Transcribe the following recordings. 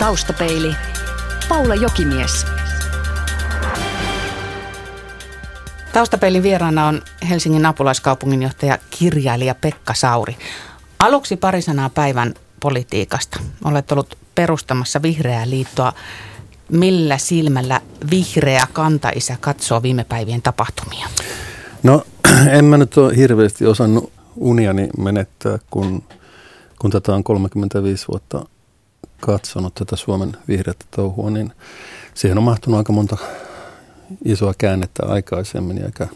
Taustapeili. Paula Jokimies. Taustapeilin vieraana on Helsingin apulaiskaupunginjohtaja kirjailija Pekka Sauri. Aluksi pari sanaa päivän politiikasta. Olet ollut perustamassa Vihreää liittoa. Millä silmällä vihreä kantaisä katsoo viime päivien tapahtumia? No en mä nyt ole hirveästi osannut uniani menettää, kun, kun tätä on 35 vuotta katsonut tätä Suomen vihreätä touhua, niin siihen on mahtunut aika monta isoa käännettä aikaisemmin, eikä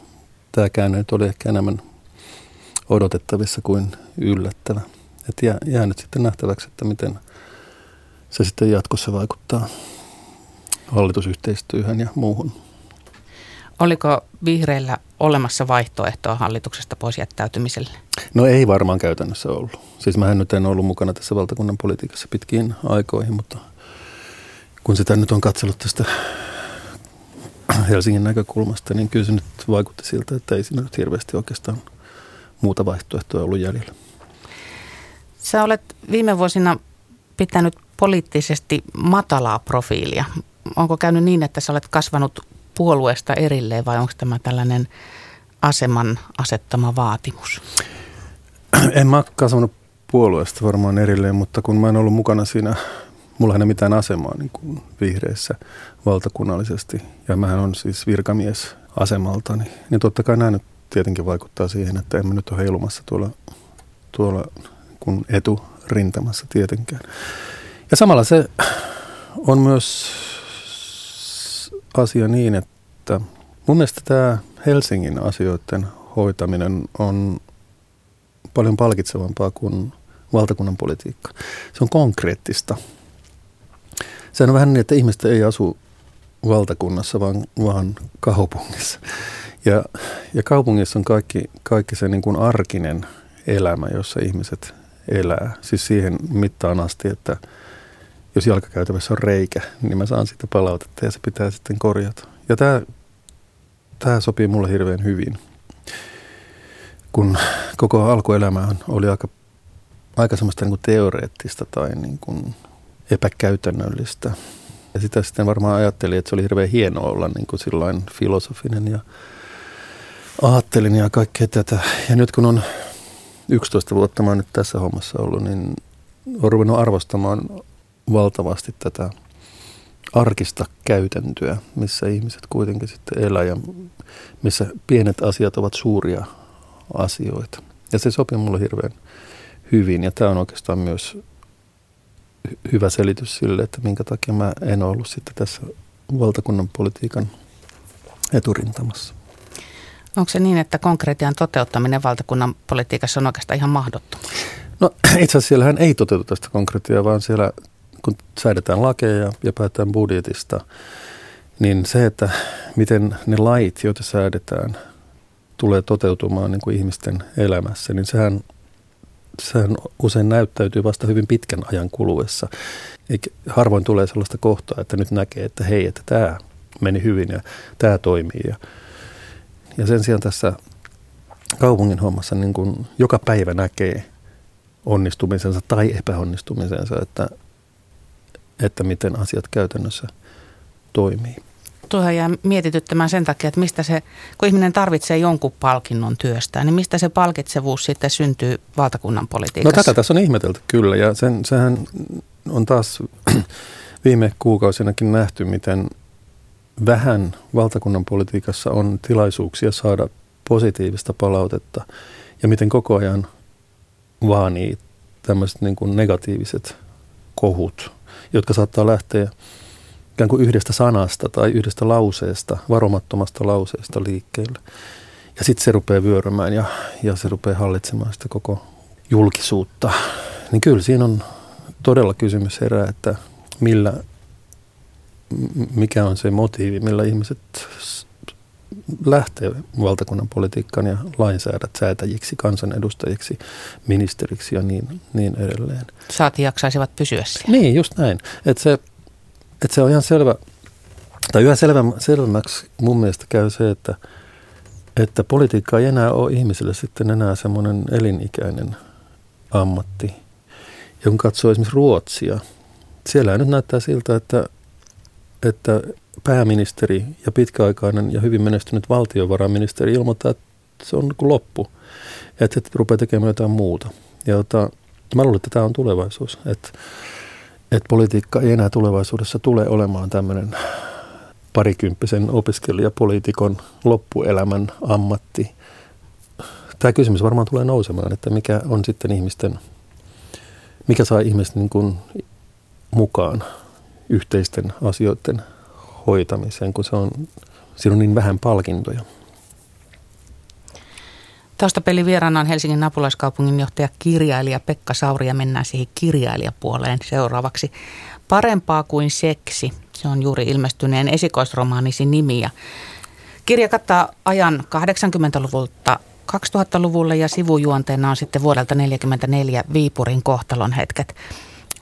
tämä käänne nyt oli ehkä enemmän odotettavissa kuin yllättävä. Et jää, jää nyt sitten nähtäväksi, että miten se sitten jatkossa vaikuttaa hallitusyhteistyöhön ja muuhun. Oliko vihreillä olemassa vaihtoehtoa hallituksesta pois jättäytymiselle? No ei varmaan käytännössä ollut. Siis mä nyt en ollut mukana tässä valtakunnan politiikassa pitkiin aikoihin, mutta kun sitä nyt on katsellut tästä Helsingin näkökulmasta, niin kyllä se nyt vaikutti siltä, että ei siinä nyt hirveästi oikeastaan muuta vaihtoehtoa ollut jäljellä. Sä olet viime vuosina pitänyt poliittisesti matalaa profiilia. Onko käynyt niin, että sä olet kasvanut puolueesta erilleen vai onko tämä tällainen aseman asettama vaatimus? En mä kasvanut puolueesta varmaan erilleen, mutta kun mä en ollut mukana siinä, mulla ei ole mitään asemaa niin kuin vihreissä valtakunnallisesti ja mähän on siis virkamies asemalta, niin, niin totta kai nämä nyt tietenkin vaikuttaa siihen, että emme nyt ole heilumassa tuolla, tuolla kun eturintamassa tietenkään. Ja samalla se on myös asia niin, että mun mielestä tämä Helsingin asioiden hoitaminen on paljon palkitsevampaa kuin valtakunnan politiikka. Se on konkreettista. Se on vähän niin, että ihmiset ei asu valtakunnassa, vaan, vaan kaupungissa. Ja, ja kaupungissa on kaikki, kaikki se niin kuin arkinen elämä, jossa ihmiset elää. Siis siihen mittaan asti, että jos jalkakäytävässä on reikä, niin mä saan sitä palautetta ja se pitää sitten korjata. Ja tämä, tämä sopii mulle hirveän hyvin, kun koko alkuelämä oli aika, aika semmoista niin kuin teoreettista tai niin kuin epäkäytännöllistä. Ja sitä sitten varmaan ajattelin, että se oli hirveän hienoa olla niin kuin sillain filosofinen ja ajattelin ja kaikkea tätä. Ja nyt kun on 11 vuotta mä oon nyt tässä hommassa ollut, niin olen ruvennut arvostamaan valtavasti tätä arkista käytäntöä, missä ihmiset kuitenkin sitten elää ja missä pienet asiat ovat suuria asioita. Ja se sopii mulle hirveän hyvin ja tämä on oikeastaan myös hyvä selitys sille, että minkä takia mä en ollut sitten tässä valtakunnan politiikan eturintamassa. Onko se niin, että konkretian toteuttaminen valtakunnan politiikassa on oikeastaan ihan mahdottomuus? No itse asiassa siellähän ei toteutu sitä konkretiaa, vaan siellä kun säädetään lakeja ja päätetään budjetista, niin se, että miten ne lait, joita säädetään, tulee toteutumaan niin kuin ihmisten elämässä, niin sehän, sehän usein näyttäytyy vasta hyvin pitkän ajan kuluessa. Eikä harvoin tulee sellaista kohtaa, että nyt näkee, että hei, että tämä meni hyvin ja tämä toimii. Ja, ja sen sijaan tässä kaupungin hommassa niin kuin joka päivä näkee onnistumisensa tai epäonnistumisensa, että että miten asiat käytännössä toimii. Tuohon jää mietityttämään sen takia, että mistä se, kun ihminen tarvitsee jonkun palkinnon työstään, niin mistä se palkitsevuus sitten syntyy valtakunnan politiikassa? No tätä tässä on ihmetelty kyllä ja sen, sehän on taas viime kuukausinakin nähty, miten vähän valtakunnan politiikassa on tilaisuuksia saada positiivista palautetta ja miten koko ajan vaanii tämmöiset niin kuin negatiiviset kohut jotka saattaa lähteä ikään kuin yhdestä sanasta tai yhdestä lauseesta, varomattomasta lauseesta liikkeelle. Ja sitten se rupeaa vyörymään ja, ja se rupeaa hallitsemaan sitä koko julkisuutta. Niin kyllä siinä on todella kysymys herää, että millä, mikä on se motiivi, millä ihmiset lähtee valtakunnan politiikkaan ja lainsäädät säätäjiksi, kansanedustajiksi, ministeriksi ja niin, niin edelleen. Saati jaksaisivat pysyä siellä. Niin, just näin. Että se, et se on ihan selvä, tai yhä selvä, selvemmäksi mun mielestä käy se, että, että politiikka ei enää ole ihmisille sitten enää semmoinen elinikäinen ammatti. Ja kun katsoo esimerkiksi Ruotsia siellä nyt näyttää siltä, että, että pääministeri ja pitkäaikainen ja hyvin menestynyt valtiovarainministeri ilmoittaa, että se on niin loppu. Että et rupeaa tekemään jotain muuta. Ja ota, mä luulen, että tämä on tulevaisuus. Että et politiikka ei enää tulevaisuudessa tule olemaan tämmöinen parikymppisen opiskelijapoliitikon loppuelämän ammatti. Tämä kysymys varmaan tulee nousemaan, että mikä on sitten ihmisten, mikä saa ihmiset niin kuin mukaan yhteisten asioiden hoitamiseen, kun se on, siinä on niin vähän palkintoja. Taustapeli vieraana on Helsingin apulaiskaupungin johtaja kirjailija Pekka Sauri ja mennään siihen kirjailijapuoleen seuraavaksi. Parempaa kuin seksi, se on juuri ilmestyneen esikoisromaanisi nimi ja kirja kattaa ajan 80-luvulta 2000-luvulle ja sivujuonteena on sitten vuodelta 1944 Viipurin kohtalon hetket.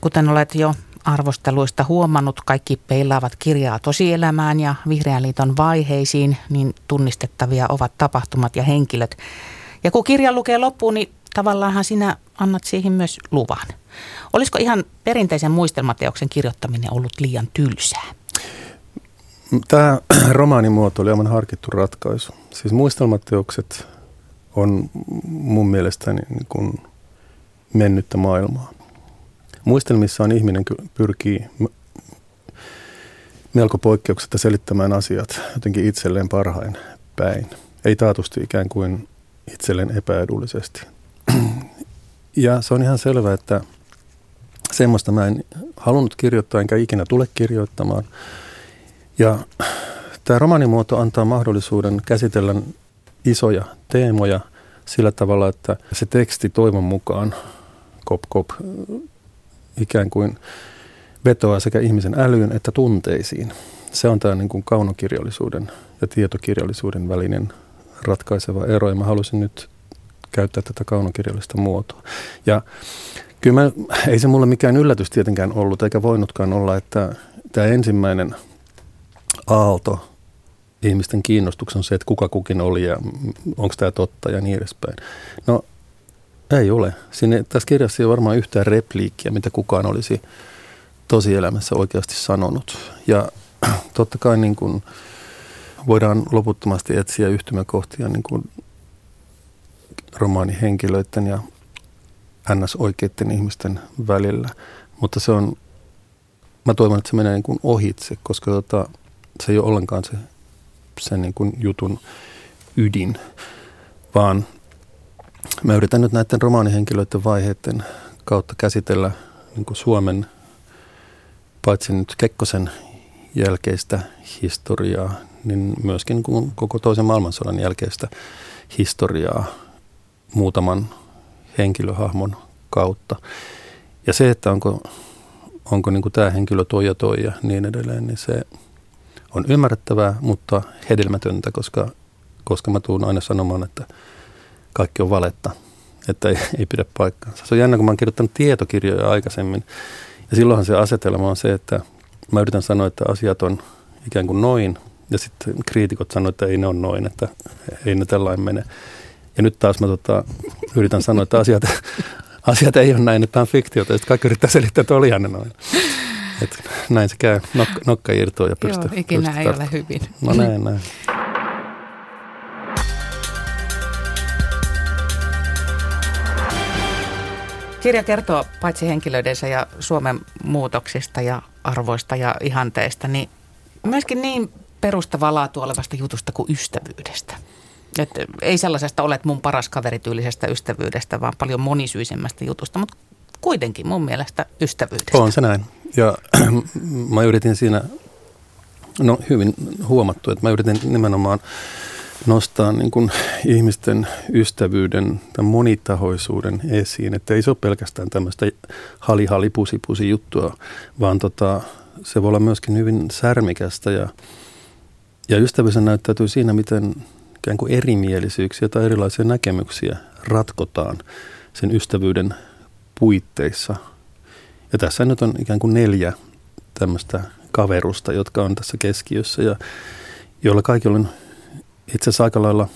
Kuten olet jo arvosteluista huomannut, kaikki peilaavat kirjaa tosielämään ja Vihreän liiton vaiheisiin, niin tunnistettavia ovat tapahtumat ja henkilöt. Ja kun kirja lukee loppuun, niin tavallaanhan sinä annat siihen myös luvan. Olisiko ihan perinteisen muistelmateoksen kirjoittaminen ollut liian tylsää? Tämä romaanimuoto oli aivan harkittu ratkaisu. Siis muistelmateokset on mun mielestäni niin kuin mennyttä maailmaa. Muistelmissa on ihminen pyrkii melko poikkeuksetta selittämään asiat jotenkin itselleen parhain päin. Ei taatusti ikään kuin itselleen epäedullisesti. Ja se on ihan selvää, että semmoista mä en halunnut kirjoittaa enkä ikinä tule kirjoittamaan. Ja tämä romanimuoto antaa mahdollisuuden käsitellä isoja teemoja sillä tavalla, että se teksti toivon mukaan kop kop ikään kuin vetoaa sekä ihmisen älyyn että tunteisiin. Se on tämä niin kuin kaunokirjallisuuden ja tietokirjallisuuden välinen ratkaiseva ero ja mä halusin nyt käyttää tätä kaunokirjallista muotoa. Ja kyllä mä, ei se mulle mikään yllätys tietenkään ollut eikä voinutkaan olla, että tämä ensimmäinen aalto ihmisten kiinnostuksen on se, että kuka kukin oli ja onko tämä totta ja niin edespäin. No ei ole. Sinne, tässä kirjassa ei ole varmaan yhtään repliikkiä, mitä kukaan olisi tosielämässä oikeasti sanonut. Ja totta kai niin kuin voidaan loputtomasti etsiä yhtymäkohtia niin kuin romaanihenkilöiden ja ns-oikeiden ihmisten välillä. Mutta se on, mä toivon, että se menee niin kuin ohitse, koska tota, se ei ole ollenkaan se, se niin kuin jutun ydin, vaan mä yritän nyt näiden romaanihenkilöiden vaiheiden kautta käsitellä niin kuin Suomen, paitsi nyt Kekkosen jälkeistä historiaa, niin myöskin niin kuin koko toisen maailmansodan jälkeistä historiaa muutaman henkilöhahmon kautta. Ja se, että onko, onko niin kuin tämä henkilö toi ja toi ja niin edelleen, niin se on ymmärrettävää, mutta hedelmätöntä, koska, koska mä tuun aina sanomaan, että kaikki on valetta, että ei, ei pidä paikkaansa. Se on jännä, kun mä oon kirjoittanut tietokirjoja aikaisemmin, ja silloinhan se asetelma on se, että mä yritän sanoa, että asiat on ikään kuin noin, ja sitten kriitikot sanoivat, että ei ne ole noin, että ei ne tällainen mene. Ja nyt taas mä tota, yritän sanoa, että asiat, asiat ei ole näin, että tämä on fiktiota. Ja sitten kaikki yrittää selittää, että olihan ne noin. Et näin se käy. Nokka, nokka irtoaa ja pystyy. Joo, ikinä pystyy ei ole hyvin. No näin, näin. Kirja kertoo paitsi henkilöidensä ja Suomen muutoksista ja arvoista ja ihanteista, niin myöskin niin perustavaa laatua olevasta jutusta kuin ystävyydestä. Et ei sellaisesta olet mun paras kaverityylisestä ystävyydestä, vaan paljon monisyisemmästä jutusta, mutta kuitenkin mun mielestä ystävyydestä. On se näin. Ja mä yritin siinä, no hyvin huomattu, että mä yritin nimenomaan nostaa niin kuin ihmisten ystävyyden tai monitahoisuuden esiin. Että ei se ole pelkästään tämmöistä hali hali pusi pusi juttua, vaan tota, se voi olla myöskin hyvin särmikästä ja, ja ystävyys näyttäytyy siinä, miten ikään kuin erimielisyyksiä tai erilaisia näkemyksiä ratkotaan sen ystävyyden puitteissa. Ja tässä nyt on ikään kuin neljä tämmöistä kaverusta, jotka on tässä keskiössä ja joilla kaikilla on itse asiassa aika lailla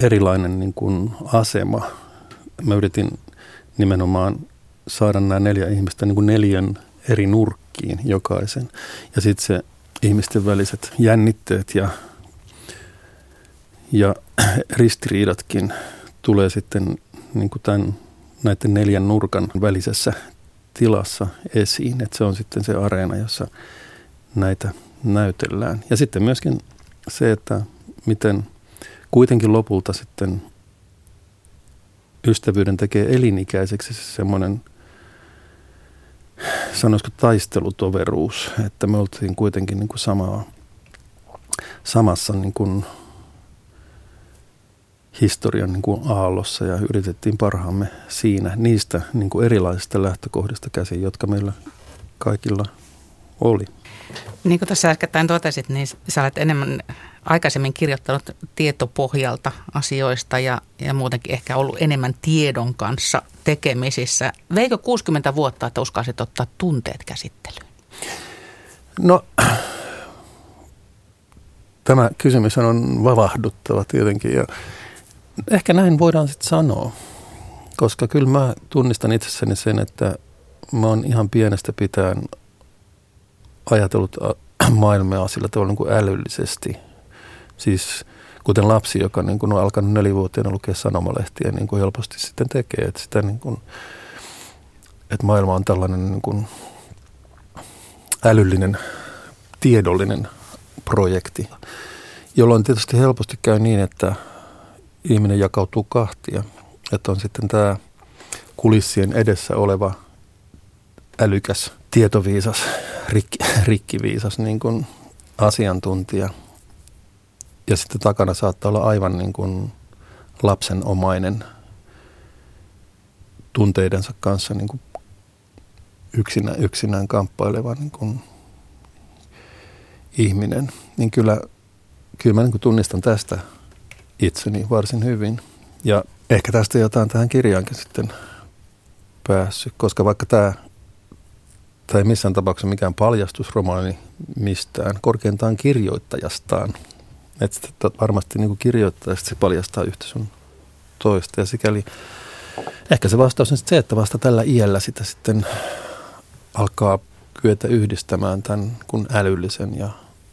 erilainen niin kuin asema. Mä yritin nimenomaan saada nämä neljä ihmistä niin kuin neljän eri nurkkiin jokaisen. Ja sitten se ihmisten väliset jännitteet ja, ja ristiriidatkin tulee sitten niin kuin tämän, näiden neljän nurkan välisessä tilassa esiin. Että se on sitten se areena, jossa näitä näytellään. Ja sitten myöskin se, että miten kuitenkin lopulta sitten ystävyyden tekee elinikäiseksi se semmoinen, sanoisiko taistelutoveruus, että me oltiin kuitenkin niin kuin samaa, samassa niin kuin historian niin kuin aallossa ja yritettiin parhaamme siinä niistä niin kuin erilaisista lähtökohdista käsin, jotka meillä kaikilla oli. Niin kuin tässä äskettäin totesit, niin sä olet enemmän aikaisemmin kirjoittanut tietopohjalta asioista ja, ja muutenkin ehkä ollut enemmän tiedon kanssa tekemisissä. Veikö 60 vuotta, että uskaisit ottaa tunteet käsittelyyn? No, tämä kysymys on vavahduttava tietenkin ja ehkä näin voidaan sitten sanoa, koska kyllä mä tunnistan itsessäni sen, että mä oon ihan pienestä pitäen ajatellut maailmaa sillä tavalla niin kuin älyllisesti. Siis kuten lapsi, joka niin kuin on alkanut nelivuotiaana lukea sanomalehtiä, niin kuin helposti sitten tekee. Että, sitä niin kuin, että maailma on tällainen niin kuin älyllinen, tiedollinen projekti, jolloin tietysti helposti käy niin, että ihminen jakautuu kahtia. Että on sitten tämä kulissien edessä oleva älykäs, tietoviisas, rikki, rikkiviisas niin kuin asiantuntija. Ja sitten takana saattaa olla aivan niin kuin lapsenomainen tunteidensa kanssa niin kuin yksinä, yksinään kamppaileva niin kuin ihminen. Niin kyllä, kyllä mä niin kuin tunnistan tästä itseni varsin hyvin. Ja ehkä tästä jotain tähän kirjaankin sitten päässyt, koska vaikka tämä tai missään tapauksessa mikään paljastusromaani mistään, korkeintaan kirjoittajastaan. Että varmasti niin kirjoittajasta se paljastaa yhtä sun toista ja sikäli ehkä se vastaus on se, että vasta tällä iällä sitä sitten alkaa kyetä yhdistämään tämän kun älyllisen ja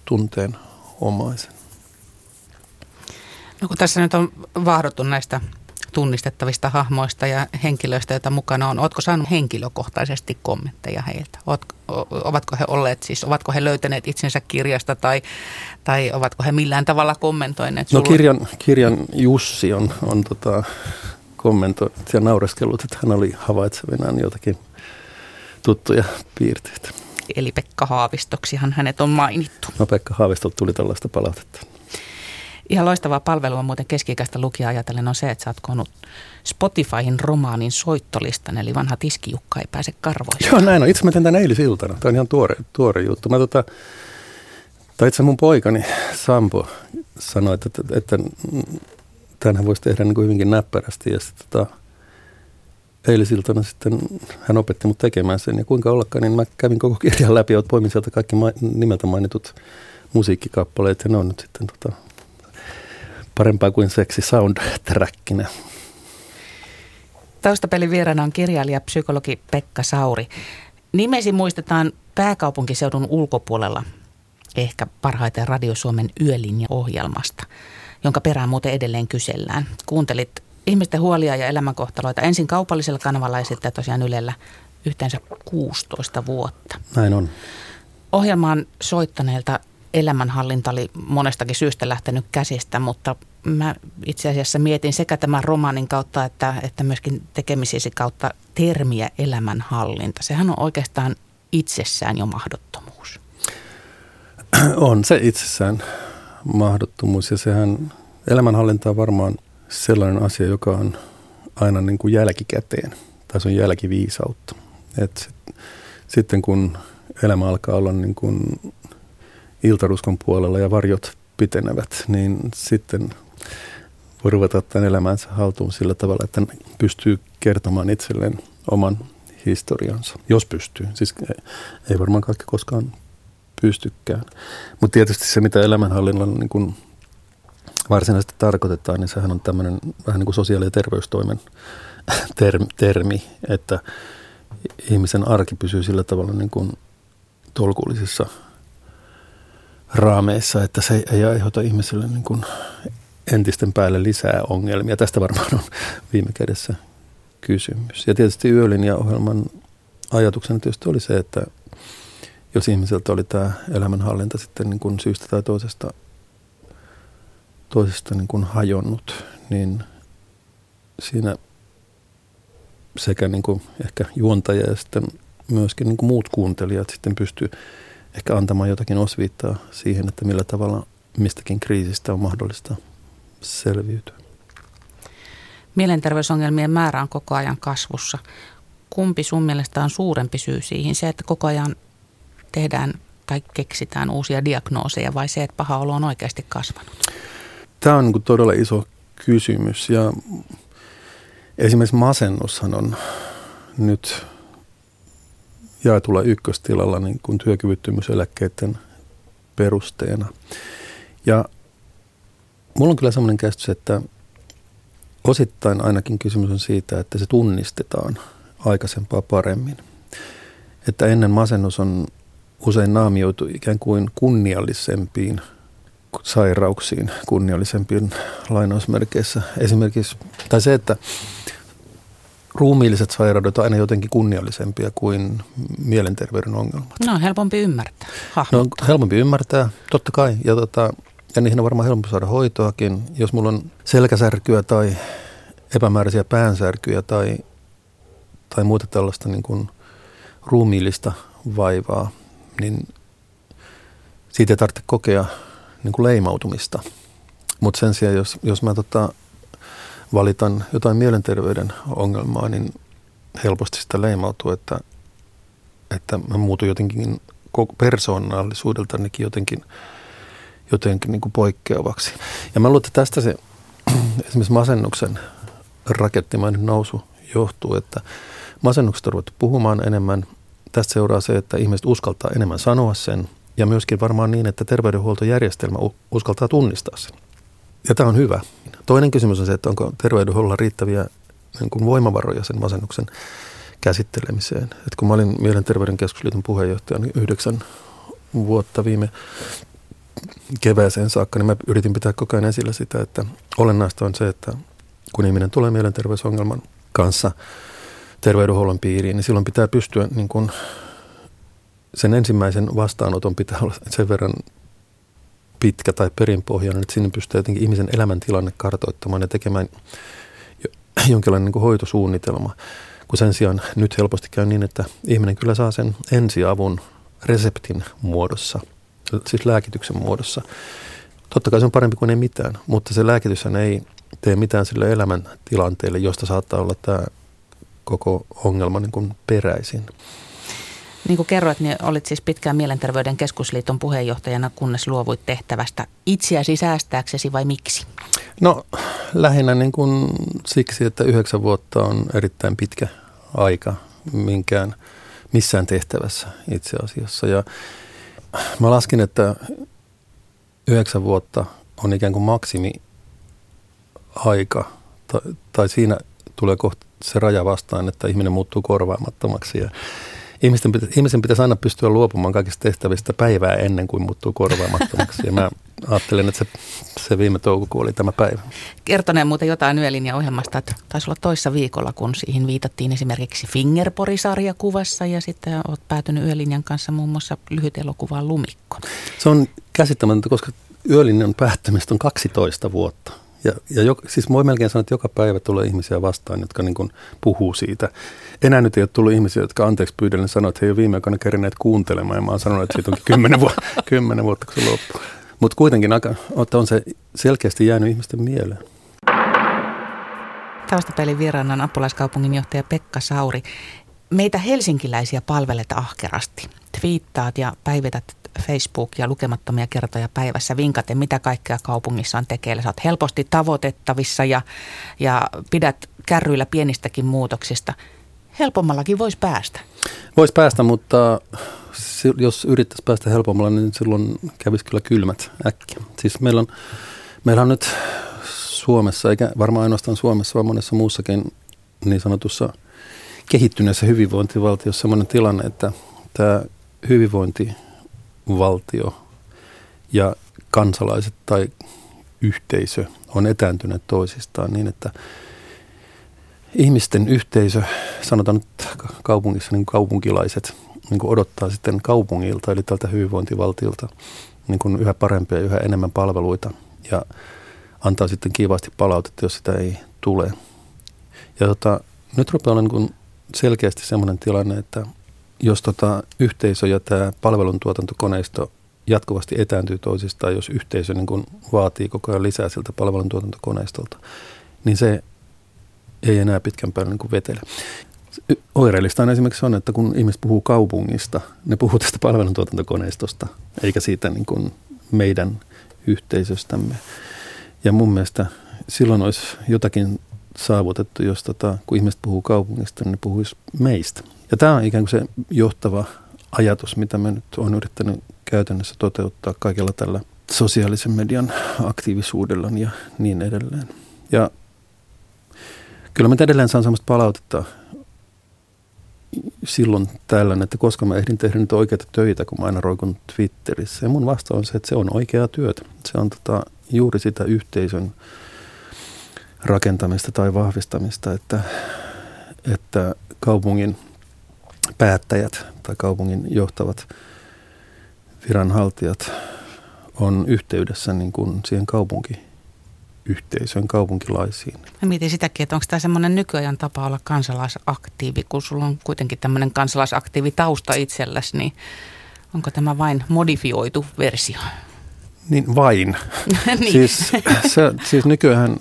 tunteen omaisen. No kun tässä nyt on vahdottu näistä tunnistettavista hahmoista ja henkilöistä, joita mukana on. Oletko saanut henkilökohtaisesti kommentteja heiltä? ovatko he olleet siis, ovatko he löytäneet itsensä kirjasta tai, tai ovatko he millään tavalla kommentoineet No kirjan, kirjan Jussi on, on tota, kommentoinut ja naureskellut, että hän oli havaitsevinaan jotakin tuttuja piirteitä. Eli Pekka Haavistoksihan hänet on mainittu. No Pekka Haavistolt tuli tällaista palautetta. Ihan loistava palvelu on muuten keski-ikäistä lukijaa ajatellen on se, että sä oot koonnut romaanin soittolistan, eli vanha tiskijukka ei pääse karvoista. Joo, näin on. Itse mä teen tämän eilisiltana. Tämä on ihan tuore, tuore juttu. Mä tota, tai itse mun poikani Sampo sanoi, että, että, että tämänhän voisi tehdä niin kuin hyvinkin näppärästi. Ja sitten tota, eilisiltana sitten hän opetti mut tekemään sen. Ja kuinka ollakaan, niin mä kävin koko kirjan läpi ja poimin sieltä kaikki ma- nimeltä mainitut musiikkikappaleet. Ja ne on nyt sitten tota, parempaa kuin seksi soundtrackinä. Taustapelin vieraana on kirjailija psykologi Pekka Sauri. Nimesi muistetaan pääkaupunkiseudun ulkopuolella ehkä parhaiten Radio Suomen Yölinja-ohjelmasta, jonka perään muuten edelleen kysellään. Kuuntelit ihmisten huolia ja elämänkohtaloita ensin kaupallisella kanavalla ja sitten tosiaan Ylellä yhteensä 16 vuotta. Näin on. Ohjelmaan soittaneelta elämänhallinta oli monestakin syystä lähtenyt käsistä, mutta mä itse asiassa mietin sekä tämän romaanin kautta että, että myöskin tekemisiesi kautta termiä elämänhallinta. Sehän on oikeastaan itsessään jo mahdottomuus. On se itsessään mahdottomuus ja sehän elämänhallinta on varmaan sellainen asia, joka on aina niin kuin jälkikäteen tai se on jälkiviisautta. Et sit, sitten kun elämä alkaa olla niin kuin iltaruskon puolella ja varjot pitenevät, niin sitten voi ruveta ottaa elämänsä haltuun sillä tavalla, että pystyy kertomaan itselleen oman historiansa, jos pystyy. Siis ei varmaan kaikki koskaan pystykään. Mutta tietysti se, mitä elämänhallinnalla niin kun varsinaisesti tarkoitetaan, niin sehän on tämmöinen vähän niin kuin sosiaali- ja terveystoimen termi, että ihmisen arki pysyy sillä tavalla niin kuin tolkullisissa raameissa, että se ei aiheuta ihmiselle niin kuin entisten päälle lisää ongelmia. Tästä varmaan on viime kädessä kysymys. Ja tietysti Yölinja-ohjelman ajatuksena tietysti oli se, että jos ihmiseltä oli tämä elämänhallinta sitten niin kuin syystä tai toisesta, toisesta niin kuin hajonnut, niin siinä sekä niin kuin ehkä juontaja ja sitten myöskin niin kuin muut kuuntelijat sitten pystyy ehkä antamaan jotakin osviittaa siihen, että millä tavalla mistäkin kriisistä on mahdollista selviytyä. Mielenterveysongelmien määrä on koko ajan kasvussa. Kumpi sun mielestä on suurempi syy siihen? Se, että koko ajan tehdään tai keksitään uusia diagnooseja vai se, että paha olo on oikeasti kasvanut? Tämä on niin todella iso kysymys ja esimerkiksi masennushan on nyt jaetulla ykköstilalla niin kuin työkyvyttömyyseläkkeiden perusteena. Ja mulla on kyllä sellainen käsitys, että osittain ainakin kysymys on siitä, että se tunnistetaan aikaisempaa paremmin. Että ennen masennus on usein naamioitu ikään kuin kunniallisempiin sairauksiin, kunniallisempiin lainausmerkeissä. Esimerkiksi, tai se, että ruumiilliset sairaudet on aina jotenkin kunniallisempia kuin mielenterveyden ongelmat. No on helpompi ymmärtää. No on helpompi ymmärtää, totta kai. Ja, tota, ja niihin on varmaan helpompi saada hoitoakin. Jos mulla on selkäsärkyä tai epämääräisiä päänsärkyjä tai, tai muuta tällaista niin kuin ruumiillista vaivaa, niin siitä ei tarvitse kokea niin kuin leimautumista. Mutta sen sijaan, jos, jos mä tota, valitan jotain mielenterveyden ongelmaa, niin helposti sitä leimautuu, että, että mä muutun jotenkin persoonallisuudeltanikin jotenkin, jotenkin niin kuin poikkeavaksi. Ja mä luulen, että tästä se esimerkiksi masennuksen rakettimainen nousu johtuu, että masennuksesta on ruvettu puhumaan enemmän. Tästä seuraa se, että ihmiset uskaltaa enemmän sanoa sen ja myöskin varmaan niin, että terveydenhuoltojärjestelmä uskaltaa tunnistaa sen. Ja tämä on hyvä. Toinen kysymys on se, että onko terveydenhuollolla riittäviä niin kuin voimavaroja sen masennuksen käsittelemiseen. Et kun mä olin Mielenterveyden keskusliiton puheenjohtaja niin yhdeksän vuotta viime kevääseen saakka, niin mä yritin pitää koko ajan esillä sitä, että olennaista on se, että kun ihminen tulee mielenterveysongelman kanssa terveydenhuollon piiriin, niin silloin pitää pystyä niin kuin sen ensimmäisen vastaanoton pitää olla sen verran pitkä tai perinpohjainen, että sinne pystyy jotenkin ihmisen elämäntilanne kartoittamaan ja tekemään jonkinlainen niin kuin hoitosuunnitelma. Kun sen sijaan nyt helposti käy niin, että ihminen kyllä saa sen ensiavun reseptin muodossa, siis lääkityksen muodossa. Totta kai se on parempi kuin ei mitään, mutta se lääkitys ei tee mitään sille elämäntilanteelle, josta saattaa olla tämä koko ongelma niin kuin peräisin. Niin kuin kerroit, niin olit siis pitkään Mielenterveyden keskusliiton puheenjohtajana, kunnes luovuit tehtävästä itseäsi säästääksesi vai miksi? No lähinnä niin kuin siksi, että yhdeksän vuotta on erittäin pitkä aika minkään, missään tehtävässä itse asiassa. Ja mä laskin, että yhdeksän vuotta on ikään kuin maksimi aika, tai, tai siinä tulee kohta se raja vastaan, että ihminen muuttuu korvaamattomaksi. Ja ihmisten, ihmisen pitäisi aina pystyä luopumaan kaikista tehtävistä päivää ennen kuin muuttuu korvaamattomaksi. Ja mä ajattelen, että se, se viime toukokuu oli tämä päivä. Kertoneen muuten jotain Yölinja-ohjelmasta, että taisi olla toissa viikolla, kun siihen viitattiin esimerkiksi Fingerpori-sarjakuvassa ja sitten olet päätynyt Yölinjan kanssa muun muassa lyhyt elokuvaan Lumikko. Se on käsittämätöntä, koska Yölinjan päättämistä on 12 vuotta. Ja, ja jo, siis voi melkein sanoa, että joka päivä tulee ihmisiä vastaan, jotka niin kuin puhuu siitä. Enää nyt ei ole tullut ihmisiä, jotka anteeksi pyydellen sanoivat, että he ei ole viime aikoina kerineet kuuntelemaan. Ja mä oon sanonut, että siitä onkin kymmenen, vu- kymmenen vuotta, kun se loppuu. Mutta kuitenkin aika, on se selkeästi jäänyt ihmisten mieleen. Taustapelin vieraana on apulaiskaupunginjohtaja Pekka Sauri. Meitä helsinkiläisiä palvelet ahkerasti. Twiittaat ja päivität Facebookia lukemattomia kertoja päivässä vinkaten, mitä kaikkea kaupungissa on tekeillä. Sä oot helposti tavoitettavissa ja, ja pidät kärryillä pienistäkin muutoksista. Helpommallakin voisi päästä. Voisi päästä, mutta jos yrittäisi päästä helpommalla, niin silloin kävisi kyllä kylmät äkkiä. Siis meillä on, meillä on nyt Suomessa, eikä varmaan ainoastaan Suomessa, vaan monessa muussakin niin sanotussa kehittyneessä hyvinvointivaltiossa sellainen tilanne, että tämä hyvinvointivaltio ja kansalaiset tai yhteisö on etääntyneet toisistaan niin, että ihmisten yhteisö, sanotaan nyt kaupungissa niin kaupunkilaiset, niin kuin odottaa sitten kaupungilta, eli tältä hyvinvointivaltiolta, niin kuin yhä parempia ja yhä enemmän palveluita ja antaa sitten kiivaasti palautetta, jos sitä ei tule. Ja tota, nyt rupeaa olla niin selkeästi sellainen tilanne, että jos tota yhteisö ja tämä palveluntuotantokoneisto jatkuvasti etääntyy toisistaan, jos yhteisö niin kuin vaatii koko ajan lisää siltä palveluntuotantokoneistolta, niin se ei enää pitkän päälle niin vetele. Oireellista on esimerkiksi on, että kun ihmiset puhuu kaupungista, ne puhuu tästä palveluntuotantokoneistosta, eikä siitä niin kuin meidän yhteisöstämme. Ja mun mielestä silloin olisi jotakin saavutettu, jos tota, kun ihmiset puhuu kaupungista, niin ne puhuisi meistä. Ja tämä on ikään kuin se johtava ajatus, mitä mä nyt olen yrittänyt käytännössä toteuttaa kaikella tällä sosiaalisen median aktiivisuudella ja niin edelleen. Ja kyllä mä edelleen saan sellaista palautetta silloin tällöin, että koska mä ehdin tehdä nyt oikeita töitä, kun mä aina roikun Twitterissä. Ja mun vasta on se, että se on oikeaa työtä. Se on tota, juuri sitä yhteisön rakentamista tai vahvistamista, että, että kaupungin päättäjät tai kaupungin johtavat viranhaltijat on yhteydessä niin kuin siihen kaupunkiyhteisön, kaupunkilaisiin. Mä mietin sitäkin, että onko tämä semmoinen nykyajan tapa olla kansalaisaktiivi, kun sulla on kuitenkin tämmöinen kansalaisaktiivi tausta itselläsi, niin onko tämä vain modifioitu versio? Niin vain. niin. Siis, se, siis nykyään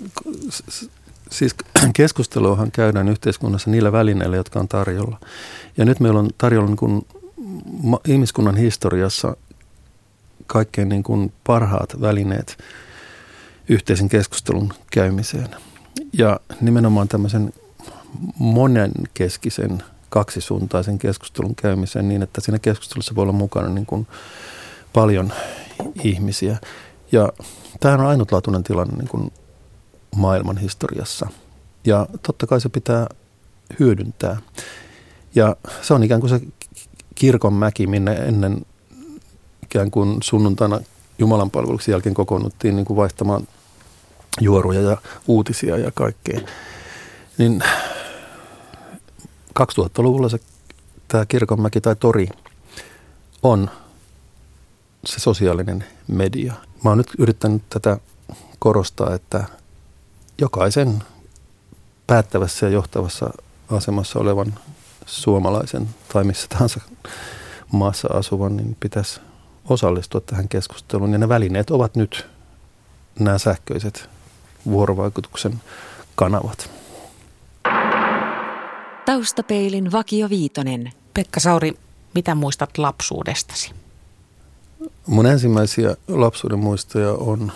siis keskusteluahan käydään yhteiskunnassa niillä välineillä, jotka on tarjolla. Ja nyt meillä on tarjolla niin kuin ihmiskunnan historiassa kaikkein niin kuin parhaat välineet yhteisen keskustelun käymiseen. Ja nimenomaan tämmöisen monenkeskisen kaksisuuntaisen keskustelun käymiseen niin, että siinä keskustelussa voi olla mukana niin kuin paljon ihmisiä. Ja tämä on ainutlaatuinen tilanne niin kuin maailman historiassa. Ja totta kai se pitää hyödyntää. Ja se on ikään kuin se kirkon mäki, minne ennen ikään kuin sunnuntaina Jumalan palveluksen jälkeen kokoonnuttiin niin kuin vaihtamaan juoruja ja uutisia ja kaikkea. Niin 2000-luvulla se, tämä kirkonmäki tai tori on se sosiaalinen media. Mä oon nyt yrittänyt tätä korostaa, että jokaisen päättävässä ja johtavassa asemassa olevan suomalaisen tai missä tahansa maassa asuvan, niin pitäisi osallistua tähän keskusteluun. Ja ne välineet ovat nyt nämä sähköiset vuorovaikutuksen kanavat. Taustapeilin Vakio Viitonen. Pekka Sauri, mitä muistat lapsuudestasi? Mun ensimmäisiä lapsuuden muistoja on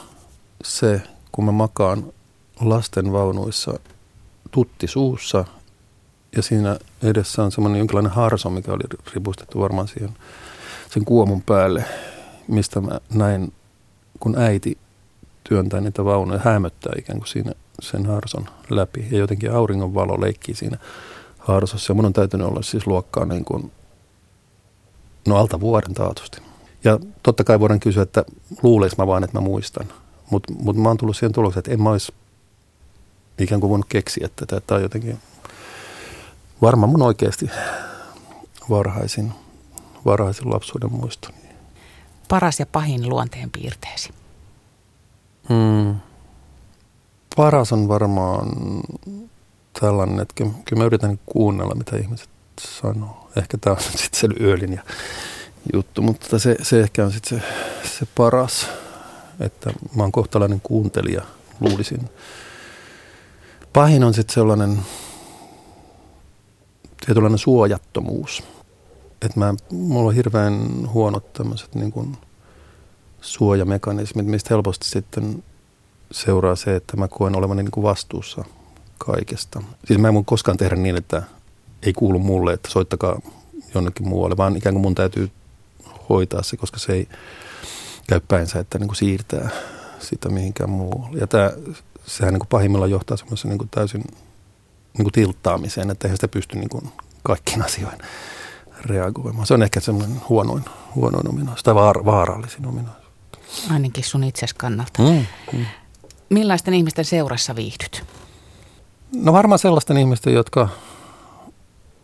se, kun mä makaan lasten vaunuissa tutti suussa ja siinä edessä on semmoinen jonkinlainen harso, mikä oli ripustettu varmaan siihen sen kuomun päälle, mistä mä näin, kun äiti työntää niitä vaunuja, hämöttää ikään kuin siinä sen harson läpi ja jotenkin auringon valo leikkii siinä harsossa. Ja mun on täytynyt olla siis luokkaa niin kuin, no alta vuoden taatusti. Ja totta kai voidaan kysyä, että luuleeko mä vaan, että mä muistan. Mutta mut mä oon tullut siihen tulokseen, että en mä olisi ikään kuin voinut keksiä tätä. Tämä on jotenkin varmaan mun oikeasti varhaisin, varhaisin lapsuuden muisto. Paras ja pahin luonteen piirteesi? Hmm. Paras on varmaan tällainen, että kyllä mä yritän kuunnella, mitä ihmiset sanoo. Ehkä tämä on sitten se Öölin ja juttu, mutta se, se ehkä on sitten se, se paras, että mä oon kohtalainen kuuntelija, luulisin. Pahin on sitten sellainen tietynlainen suojattomuus. Että mä, mulla on hirveän huonot tämmöiset niin kuin suojamekanismit, mistä helposti sitten seuraa se, että mä koen olevani niin kuin vastuussa kaikesta. Siis mä en voi koskaan tehdä niin, että ei kuulu mulle, että soittakaa jonnekin muualle, vaan ikään kuin mun täytyy hoitaa se, koska se ei käy päinsä, että niin kuin siirtää sitä mihinkään muualle. Ja tämä, sehän niin kuin pahimmillaan johtaa semmoisen niin kuin täysin niin kuin tilttaamiseen, että eihän sitä pysty niin kuin kaikkiin asioihin reagoimaan. Se on ehkä semmoinen huonoin, huonoin ominaisuus tai vaar, vaarallisin ominaisuus. Ainakin sun itses kannalta. Mm, mm. Millaisten ihmisten seurassa viihdyt? No varmaan sellaisten ihmisten, jotka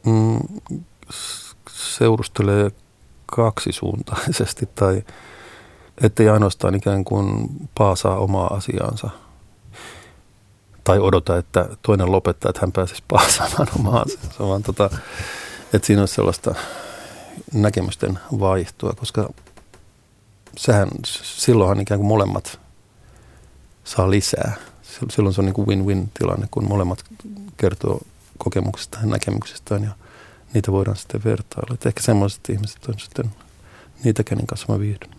mm, seurustelee kaksisuuntaisesti tai ettei ainoastaan ikään kuin paasaa omaa asiaansa tai odota, että toinen lopettaa, että hän pääsisi paasaamaan omaa asiansa, vaan tota, että siinä olisi sellaista näkemysten vaihtoa, koska sehän, silloinhan ikään kuin molemmat saa lisää. Silloin se on niin kuin win-win tilanne, kun molemmat kertoo kokemuksistaan ja näkemyksistään ja niitä voidaan sitten vertailla. Et ehkä semmoiset ihmiset on sitten niitä, kenen kanssa mä viihdyn.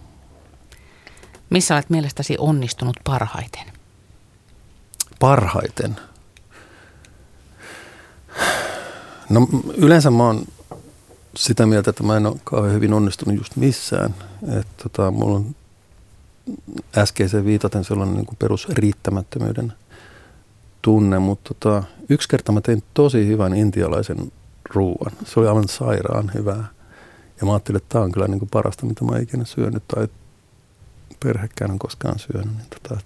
Missä olet mielestäsi onnistunut parhaiten? Parhaiten? No yleensä mä oon sitä mieltä, että mä en ole kauhean hyvin onnistunut just missään. Että tota, mulla on äskeiseen viitaten sellainen niin kuin perusriittämättömyyden tunne, mutta tota, yksi kerta mä tein tosi hyvän intialaisen ruuan. Se oli aivan sairaan hyvää. Ja mä ajattelin, että tämä on kyllä niin kuin parasta, mitä mä ikinä syönyt tai perhekään on koskaan syönyt. Niin tota,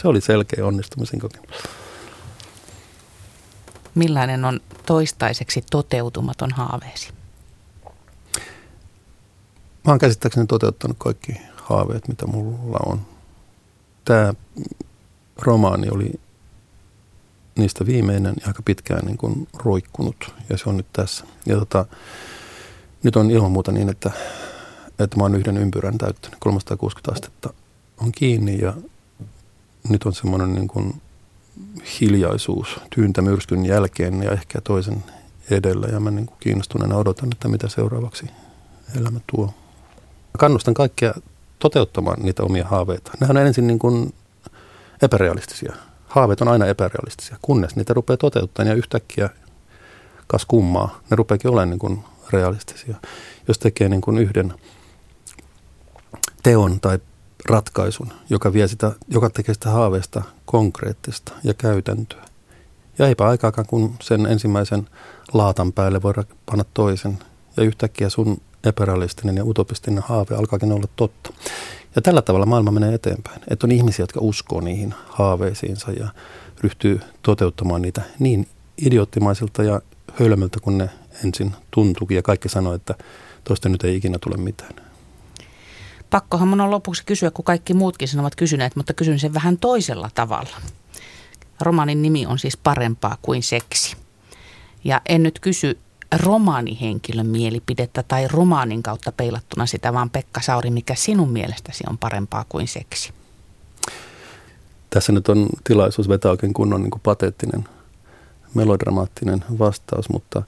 se oli selkeä onnistumisen kokemus. Millainen on toistaiseksi toteutumaton haaveesi? Mä oon käsittääkseni toteuttanut kaikki haaveet, mitä mulla on. Tämä romaani oli niistä viimeinen ja aika pitkään niin kuin roikkunut ja se on nyt tässä. Ja tota, nyt on ilman muuta niin, että, että mä oon yhden ympyrän täyttänyt. 360 astetta on kiinni ja nyt on semmoinen niin kuin hiljaisuus tyyntämyrskyn jälkeen ja ehkä toisen edellä. Ja mä niin kuin kiinnostuneena odotan, että mitä seuraavaksi elämä tuo. Kannustan kaikkia toteuttamaan niitä omia haaveita. Nehän on ensin niin kuin epärealistisia. Haaveet on aina epärealistisia, kunnes niitä rupeaa toteuttamaan ja yhtäkkiä kas kummaa, ne rupeakin olemaan niin kuin realistisia. Jos tekee niin kuin yhden teon tai ratkaisun, joka, vie sitä, joka tekee sitä haaveesta konkreettista ja käytäntöä. Ja eipä aikaakaan, kun sen ensimmäisen laatan päälle voi panna toisen. Ja yhtäkkiä sun epärealistinen ja utopistinen haave alkaakin olla totta. Ja tällä tavalla maailma menee eteenpäin. Että on ihmisiä, jotka uskoo niihin haaveisiinsa ja ryhtyy toteuttamaan niitä niin idioottimaisilta ja hölmöltä kuin ne ensin tuntuukin. Ja kaikki sanoo, että toista nyt ei ikinä tule mitään. Pakkohan mun on lopuksi kysyä, kun kaikki muutkin sen ovat kysyneet, mutta kysyn sen vähän toisella tavalla. Romanin nimi on siis Parempaa kuin seksi. Ja en nyt kysy romaanihenkilön mielipidettä tai romaanin kautta peilattuna sitä, vaan Pekka Sauri, mikä sinun mielestäsi on parempaa kuin seksi? Tässä nyt on tilaisuus vetää oikein kunnon niin kuin pateettinen, melodramaattinen vastaus, mutta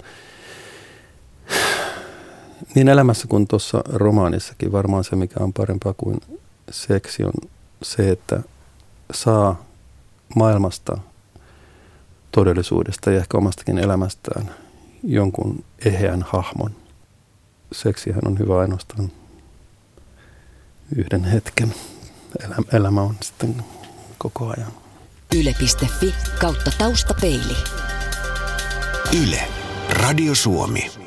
niin elämässä kuin tuossa romaanissakin varmaan se, mikä on parempaa kuin seksi, on se, että saa maailmasta, todellisuudesta ja ehkä omastakin elämästään jonkun eheän hahmon. Seksihän on hyvä ainoastaan yhden hetken. Elämä on sitten koko ajan. Yle.fi kautta taustapeili. Yle. Radio Suomi.